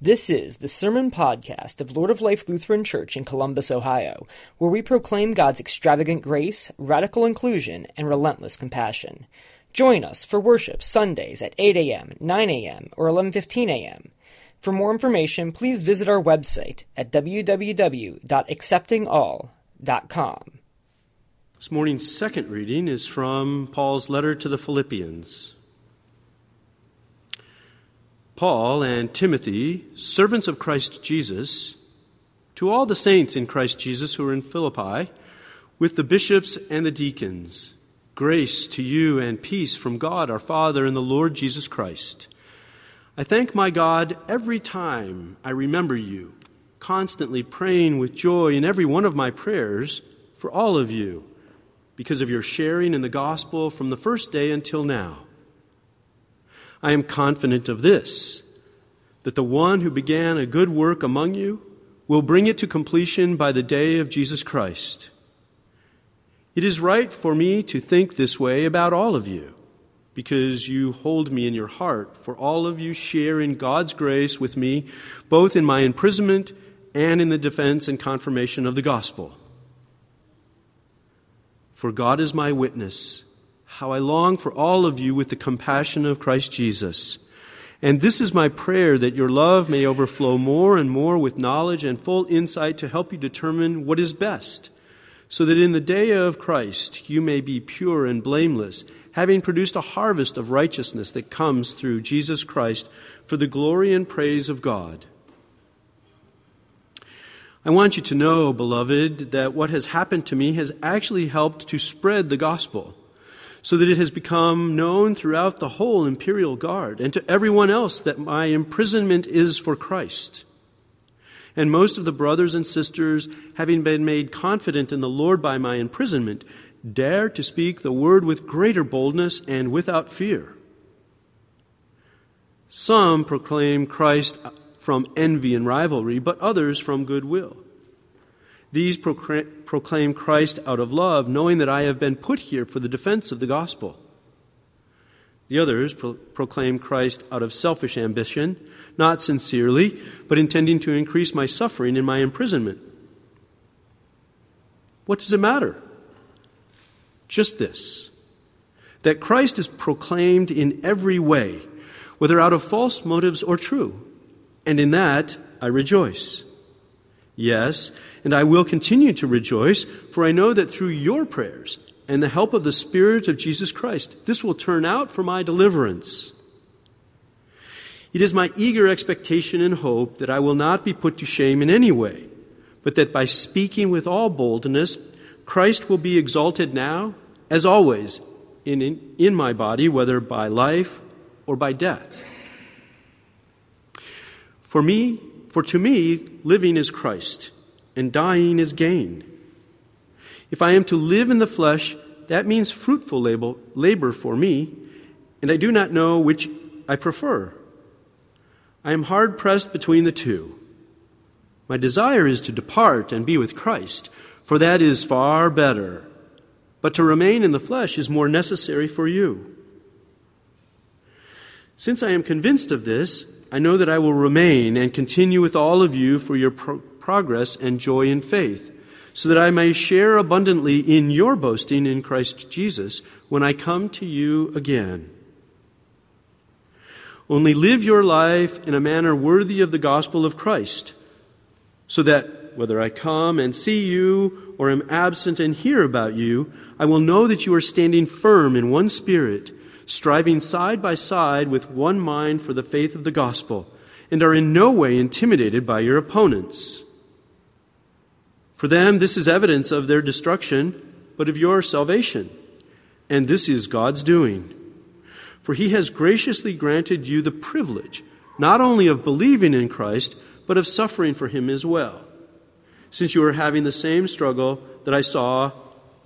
This is the Sermon Podcast of Lord of Life Lutheran Church in Columbus, Ohio, where we proclaim God's extravagant grace, radical inclusion, and relentless compassion. Join us for worship Sundays at 8 a.m., 9 a.m., or 11:15 a.m. For more information, please visit our website at www.acceptingall.com. This morning's second reading is from Paul's letter to the Philippians. Paul and Timothy, servants of Christ Jesus, to all the saints in Christ Jesus who are in Philippi, with the bishops and the deacons, grace to you and peace from God our Father and the Lord Jesus Christ. I thank my God every time I remember you, constantly praying with joy in every one of my prayers for all of you, because of your sharing in the gospel from the first day until now. I am confident of this that the one who began a good work among you will bring it to completion by the day of Jesus Christ. It is right for me to think this way about all of you, because you hold me in your heart, for all of you share in God's grace with me, both in my imprisonment and in the defense and confirmation of the gospel. For God is my witness how I long for all of you with the compassion of Christ Jesus. And this is my prayer that your love may overflow more and more with knowledge and full insight to help you determine what is best, so that in the day of Christ you may be pure and blameless, having produced a harvest of righteousness that comes through Jesus Christ for the glory and praise of God. I want you to know, beloved, that what has happened to me has actually helped to spread the gospel so that it has become known throughout the whole imperial guard and to everyone else that my imprisonment is for Christ. And most of the brothers and sisters, having been made confident in the Lord by my imprisonment, dare to speak the word with greater boldness and without fear. Some proclaim Christ from envy and rivalry, but others from goodwill. These proclaim Christ out of love, knowing that I have been put here for the defense of the gospel. The others pro- proclaim Christ out of selfish ambition, not sincerely, but intending to increase my suffering in my imprisonment. What does it matter? Just this that Christ is proclaimed in every way, whether out of false motives or true, and in that I rejoice. Yes, and I will continue to rejoice, for I know that through your prayers and the help of the Spirit of Jesus Christ, this will turn out for my deliverance. It is my eager expectation and hope that I will not be put to shame in any way, but that by speaking with all boldness, Christ will be exalted now, as always, in, in, in my body, whether by life or by death. For me, for to me, living is Christ, and dying is gain. If I am to live in the flesh, that means fruitful labor for me, and I do not know which I prefer. I am hard pressed between the two. My desire is to depart and be with Christ, for that is far better. But to remain in the flesh is more necessary for you. Since I am convinced of this, I know that I will remain and continue with all of you for your pro- progress and joy in faith, so that I may share abundantly in your boasting in Christ Jesus when I come to you again. Only live your life in a manner worthy of the gospel of Christ, so that whether I come and see you or am absent and hear about you, I will know that you are standing firm in one spirit striving side by side with one mind for the faith of the gospel, and are in no way intimidated by your opponents. For them, this is evidence of their destruction, but of your salvation. And this is God's doing. For he has graciously granted you the privilege not only of believing in Christ, but of suffering for him as well, since you are having the same struggle that I saw,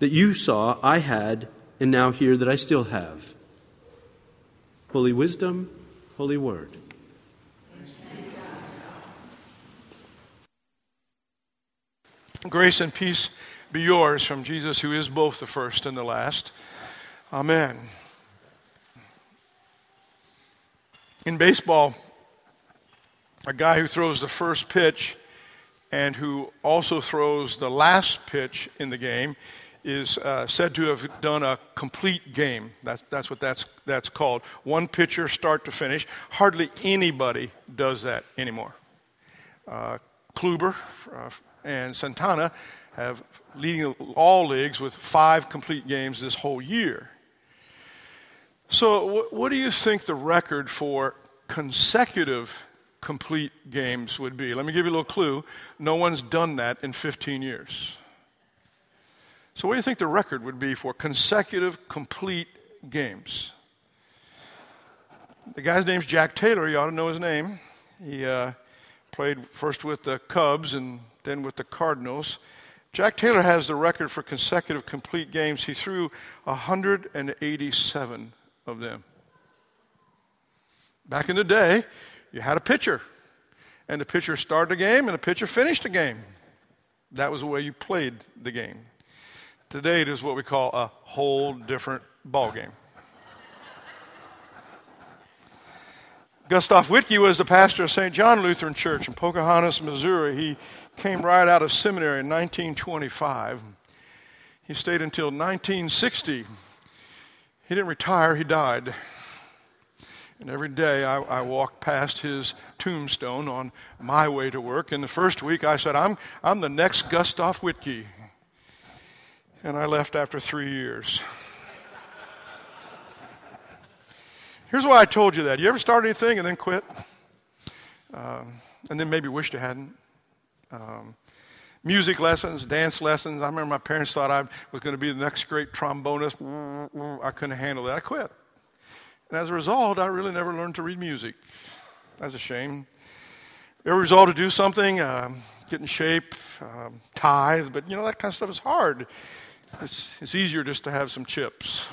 that you saw I had, and now hear that I still have. Holy wisdom, holy word. Grace and peace be yours from Jesus, who is both the first and the last. Amen. In baseball, a guy who throws the first pitch and who also throws the last pitch in the game is uh, said to have done a complete game. That's, that's what that's, that's called. One pitcher, start to finish. Hardly anybody does that anymore. Uh, Kluber uh, and Santana have leading all leagues with five complete games this whole year. So, what do you think the record for consecutive complete games would be? Let me give you a little clue. No one's done that in 15 years. So, what do you think the record would be for consecutive complete games? The guy's name's Jack Taylor. You ought to know his name. He uh, played first with the Cubs and then with the Cardinals. Jack Taylor has the record for consecutive complete games. He threw 187 of them. Back in the day, you had a pitcher, and the pitcher started the game and the pitcher finished the game. That was the way you played the game. Today, it is what we call a whole different ballgame. Gustav Whitke was the pastor of St. John Lutheran Church in Pocahontas, Missouri. He came right out of seminary in 1925. He stayed until 1960. He didn't retire, he died. And every day I, I walked past his tombstone on my way to work. And the first week I said, I'm, I'm the next Gustav Whitke. And I left after three years. Here's why I told you that. You ever start anything and then quit? Um, and then maybe wished you hadn't? Um, music lessons, dance lessons. I remember my parents thought I was going to be the next great trombonist. I couldn't handle that. I quit. And as a result, I really never learned to read music. That's a shame. Every resolve to do something, um, get in shape, um, tithe, but you know, that kind of stuff is hard. It's, it's easier just to have some chips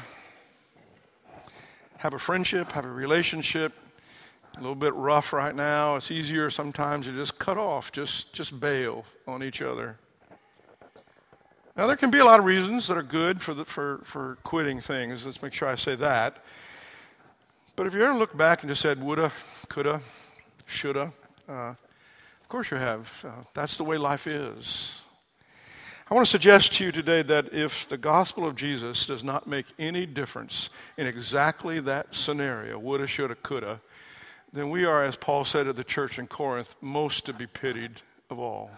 have a friendship, have a relationship, a little bit rough right now. It's easier sometimes to just cut off, just, just bail on each other. Now, there can be a lot of reasons that are good for, the, for, for quitting things. Let's make sure I say that. But if you ever look back and just said, woulda, coulda, shoulda, uh, of course you have. Uh, that's the way life is. I want to suggest to you today that if the gospel of Jesus does not make any difference in exactly that scenario, woulda, shoulda, coulda, then we are, as Paul said to the church in Corinth, most to be pitied of all.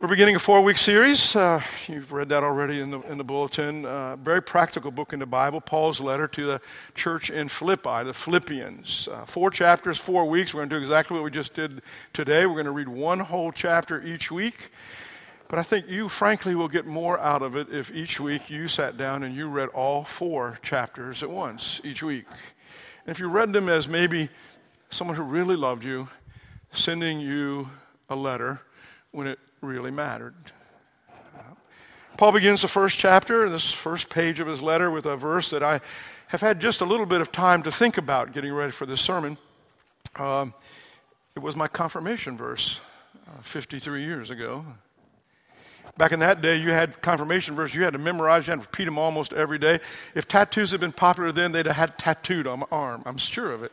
We're beginning a four week series. Uh, you've read that already in the, in the bulletin. Uh, very practical book in the Bible, Paul's letter to the church in Philippi, the Philippians. Uh, four chapters, four weeks. We're going to do exactly what we just did today. We're going to read one whole chapter each week. But I think you, frankly, will get more out of it if each week you sat down and you read all four chapters at once each week. And if you read them as maybe someone who really loved you sending you a letter when it really mattered. Paul begins the first chapter, this first page of his letter, with a verse that I have had just a little bit of time to think about getting ready for this sermon. Um, it was my confirmation verse uh, 53 years ago. Back in that day, you had confirmation verses you had to memorize, you had to repeat them almost every day. If tattoos had been popular then, they'd have had tattooed on my arm. I'm sure of it.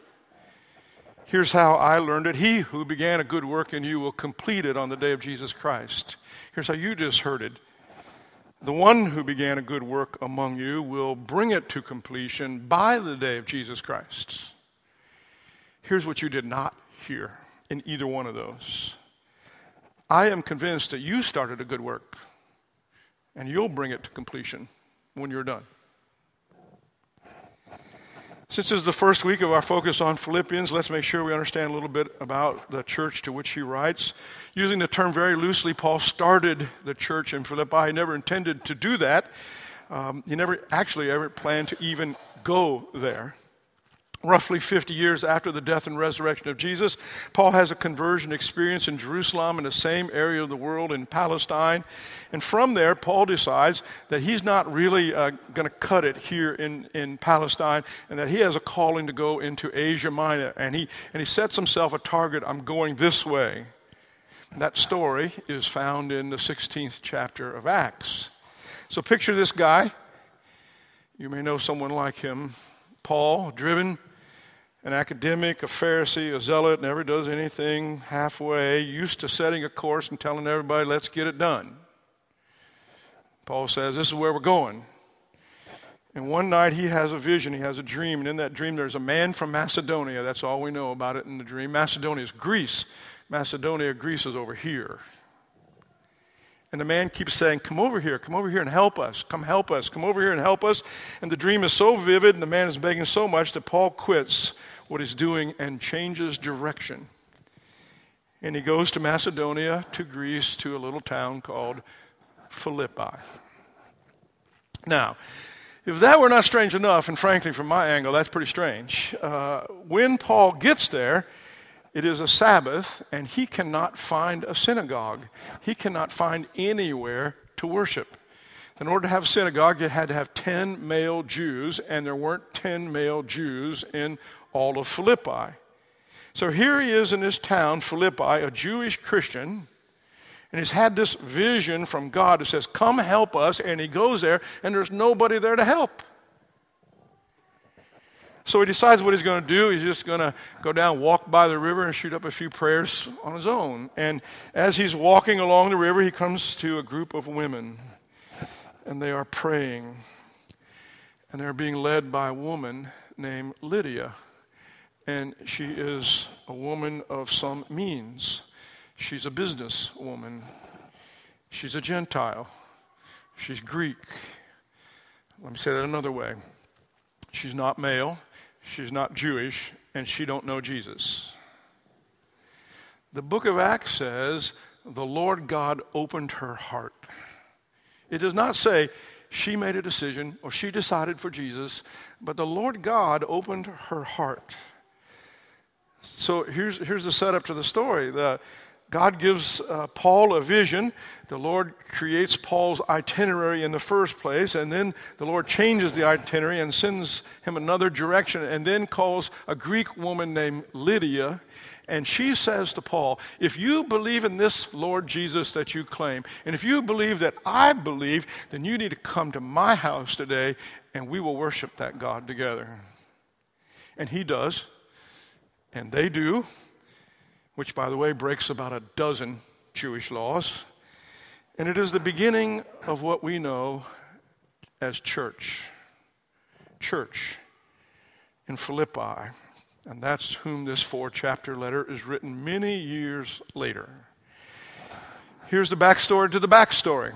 Here's how I learned it He who began a good work in you will complete it on the day of Jesus Christ. Here's how you just heard it. The one who began a good work among you will bring it to completion by the day of Jesus Christ. Here's what you did not hear in either one of those I am convinced that you started a good work and you'll bring it to completion when you're done. Since this is the first week of our focus on Philippians, let's make sure we understand a little bit about the church to which he writes. Using the term very loosely, Paul started the church in Philippi. He never intended to do that. Um, he never actually ever planned to even go there roughly 50 years after the death and resurrection of Jesus. Paul has a conversion experience in Jerusalem in the same area of the world in Palestine. And from there, Paul decides that he's not really uh, going to cut it here in, in Palestine and that he has a calling to go into Asia Minor. And he, and he sets himself a target I'm going this way. That story is found in the 16th chapter of Acts. So picture this guy. You may know someone like him. Paul, driven an academic, a Pharisee, a zealot, never does anything halfway, used to setting a course and telling everybody, let's get it done. Paul says, This is where we're going. And one night he has a vision, he has a dream, and in that dream there's a man from Macedonia. That's all we know about it in the dream. Macedonia is Greece. Macedonia, Greece is over here. And the man keeps saying, Come over here, come over here and help us. Come help us. Come over here and help us. And the dream is so vivid, and the man is begging so much that Paul quits what he's doing and changes direction. And he goes to Macedonia, to Greece, to a little town called Philippi. Now, if that were not strange enough, and frankly, from my angle, that's pretty strange, uh, when Paul gets there, it is a Sabbath, and he cannot find a synagogue. He cannot find anywhere to worship. In order to have a synagogue, you had to have 10 male Jews, and there weren't 10 male Jews in all of Philippi. So here he is in this town, Philippi, a Jewish Christian, and he's had this vision from God that says, Come help us. And he goes there, and there's nobody there to help. So he decides what he's going to do. He's just going to go down, walk by the river, and shoot up a few prayers on his own. And as he's walking along the river, he comes to a group of women, and they are praying. And they're being led by a woman named Lydia. And she is a woman of some means. She's a businesswoman. She's a Gentile. She's Greek. Let me say that another way. She's not male she's not Jewish, and she don't know Jesus. The book of Acts says the Lord God opened her heart. It does not say she made a decision or she decided for Jesus, but the Lord God opened her heart. So here's, here's the setup to the story. The, God gives uh, Paul a vision. The Lord creates Paul's itinerary in the first place, and then the Lord changes the itinerary and sends him another direction, and then calls a Greek woman named Lydia. And she says to Paul, If you believe in this Lord Jesus that you claim, and if you believe that I believe, then you need to come to my house today, and we will worship that God together. And he does, and they do which, by the way, breaks about a dozen Jewish laws. And it is the beginning of what we know as church. Church in Philippi. And that's whom this four chapter letter is written many years later. Here's the backstory to the backstory.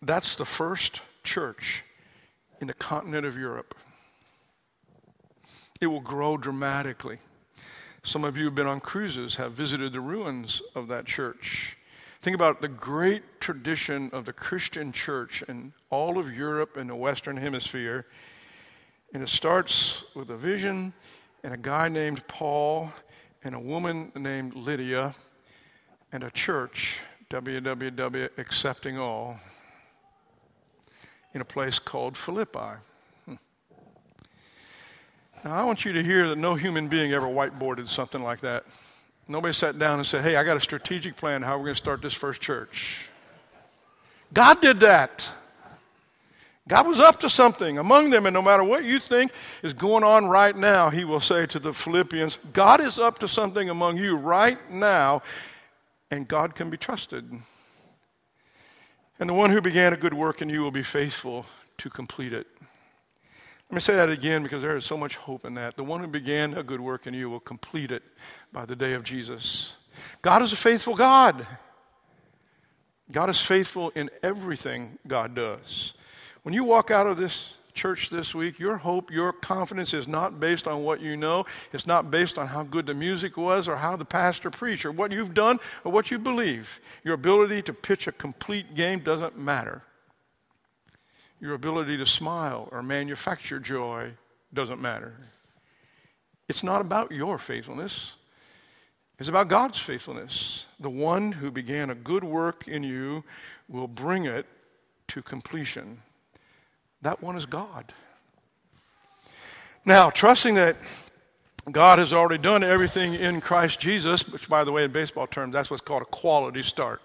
That's the first church in the continent of Europe. It will grow dramatically some of you have been on cruises, have visited the ruins of that church. Think about the great tradition of the Christian church in all of Europe and the Western Hemisphere. And it starts with a vision and a guy named Paul and a woman named Lydia and a church, www, accepting all, in a place called Philippi. Now, I want you to hear that no human being ever whiteboarded something like that. Nobody sat down and said, Hey, I got a strategic plan how we're going to start this first church. God did that. God was up to something among them, and no matter what you think is going on right now, he will say to the Philippians, God is up to something among you right now, and God can be trusted. And the one who began a good work in you will be faithful to complete it. Let me say that again because there is so much hope in that. The one who began a good work in you will complete it by the day of Jesus. God is a faithful God. God is faithful in everything God does. When you walk out of this church this week, your hope, your confidence is not based on what you know. It's not based on how good the music was or how the pastor preached or what you've done or what you believe. Your ability to pitch a complete game doesn't matter. Your ability to smile or manufacture joy doesn't matter. It's not about your faithfulness. It's about God's faithfulness. The one who began a good work in you will bring it to completion. That one is God. Now, trusting that God has already done everything in Christ Jesus, which, by the way, in baseball terms, that's what's called a quality start.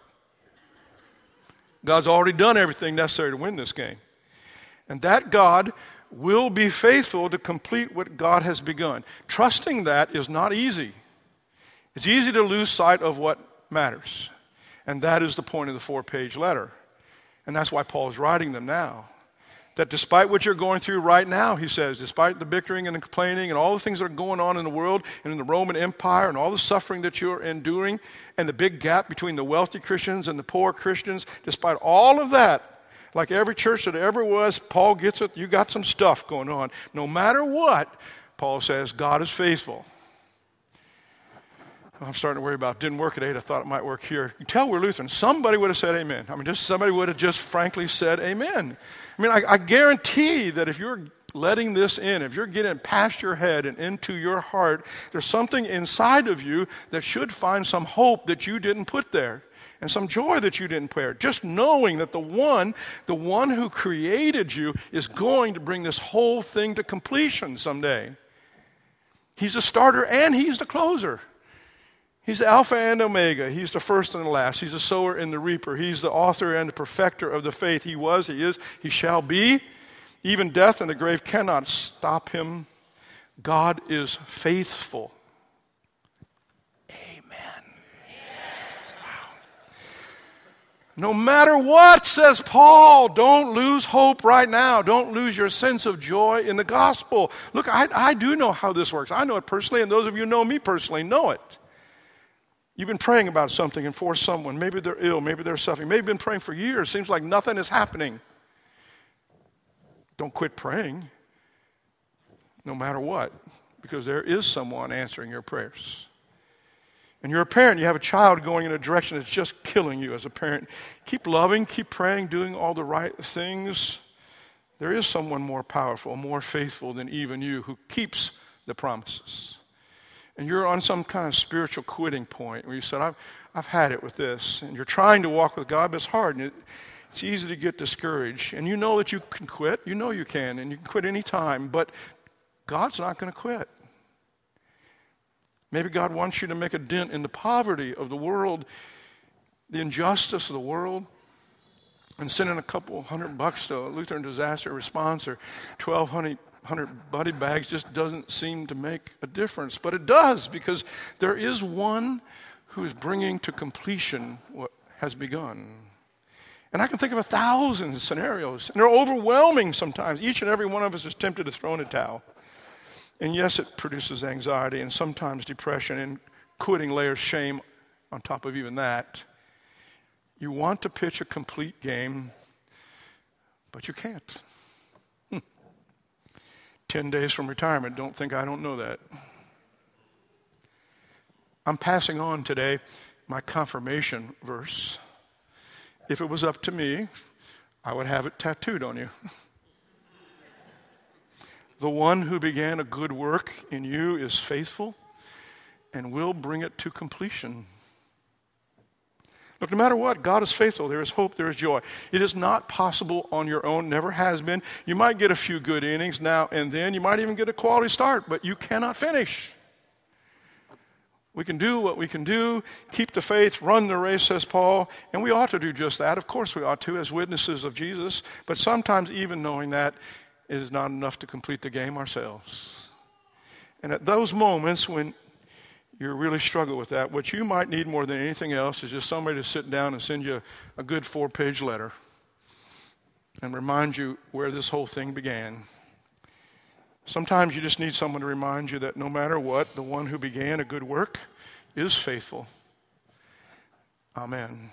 God's already done everything necessary to win this game. And that God will be faithful to complete what God has begun. Trusting that is not easy. It's easy to lose sight of what matters. And that is the point of the four page letter. And that's why Paul is writing them now. That despite what you're going through right now, he says, despite the bickering and the complaining and all the things that are going on in the world and in the Roman Empire and all the suffering that you're enduring and the big gap between the wealthy Christians and the poor Christians, despite all of that, like every church that ever was, Paul gets it. You got some stuff going on. No matter what, Paul says, God is faithful. I'm starting to worry about. It didn't work at eight. I thought it might work here. You tell we're Lutheran. Somebody would have said amen. I mean, just somebody would have just frankly said amen. I mean, I, I guarantee that if you're letting this in, if you're getting past your head and into your heart, there's something inside of you that should find some hope that you didn't put there and some joy that you didn't put. Just knowing that the one, the one who created you, is going to bring this whole thing to completion someday. He's the starter and he's the closer. He's the Alpha and Omega. He's the first and the last. He's the sower and the reaper. He's the author and the perfecter of the faith. He was, He is, He shall be. Even death and the grave cannot stop Him. God is faithful. No matter what, says Paul, don't lose hope right now. Don't lose your sense of joy in the gospel. Look, I, I do know how this works. I know it personally, and those of you who know me personally know it. You've been praying about something and for someone. Maybe they're ill, maybe they're suffering. Maybe you've been praying for years. Seems like nothing is happening. Don't quit praying, no matter what, because there is someone answering your prayers. And you're a parent, you have a child going in a direction that's just killing you as a parent. Keep loving, keep praying, doing all the right things. There is someone more powerful, more faithful than even you who keeps the promises and you're on some kind of spiritual quitting point where you said, I've, I've had it with this, and you're trying to walk with God, but it's hard, and it, it's easy to get discouraged. And you know that you can quit. You know you can, and you can quit any time, but God's not going to quit. Maybe God wants you to make a dent in the poverty of the world, the injustice of the world, and sending a couple hundred bucks to a Lutheran disaster response or 1,200 100 buddy bags just doesn't seem to make a difference. But it does because there is one who is bringing to completion what has begun. And I can think of a thousand scenarios, and they're overwhelming sometimes. Each and every one of us is tempted to throw in a towel. And yes, it produces anxiety and sometimes depression, and quitting layers shame on top of even that. You want to pitch a complete game, but you can't. 10 days from retirement. Don't think I don't know that. I'm passing on today my confirmation verse. If it was up to me, I would have it tattooed on you. the one who began a good work in you is faithful and will bring it to completion. Look, no matter what, God is faithful. There is hope, there is joy. It is not possible on your own, never has been. You might get a few good innings now and then. You might even get a quality start, but you cannot finish. We can do what we can do, keep the faith, run the race, says Paul, and we ought to do just that. Of course, we ought to as witnesses of Jesus, but sometimes, even knowing that, it is not enough to complete the game ourselves. And at those moments when you really struggle with that. What you might need more than anything else is just somebody to sit down and send you a good four page letter and remind you where this whole thing began. Sometimes you just need someone to remind you that no matter what, the one who began a good work is faithful. Amen.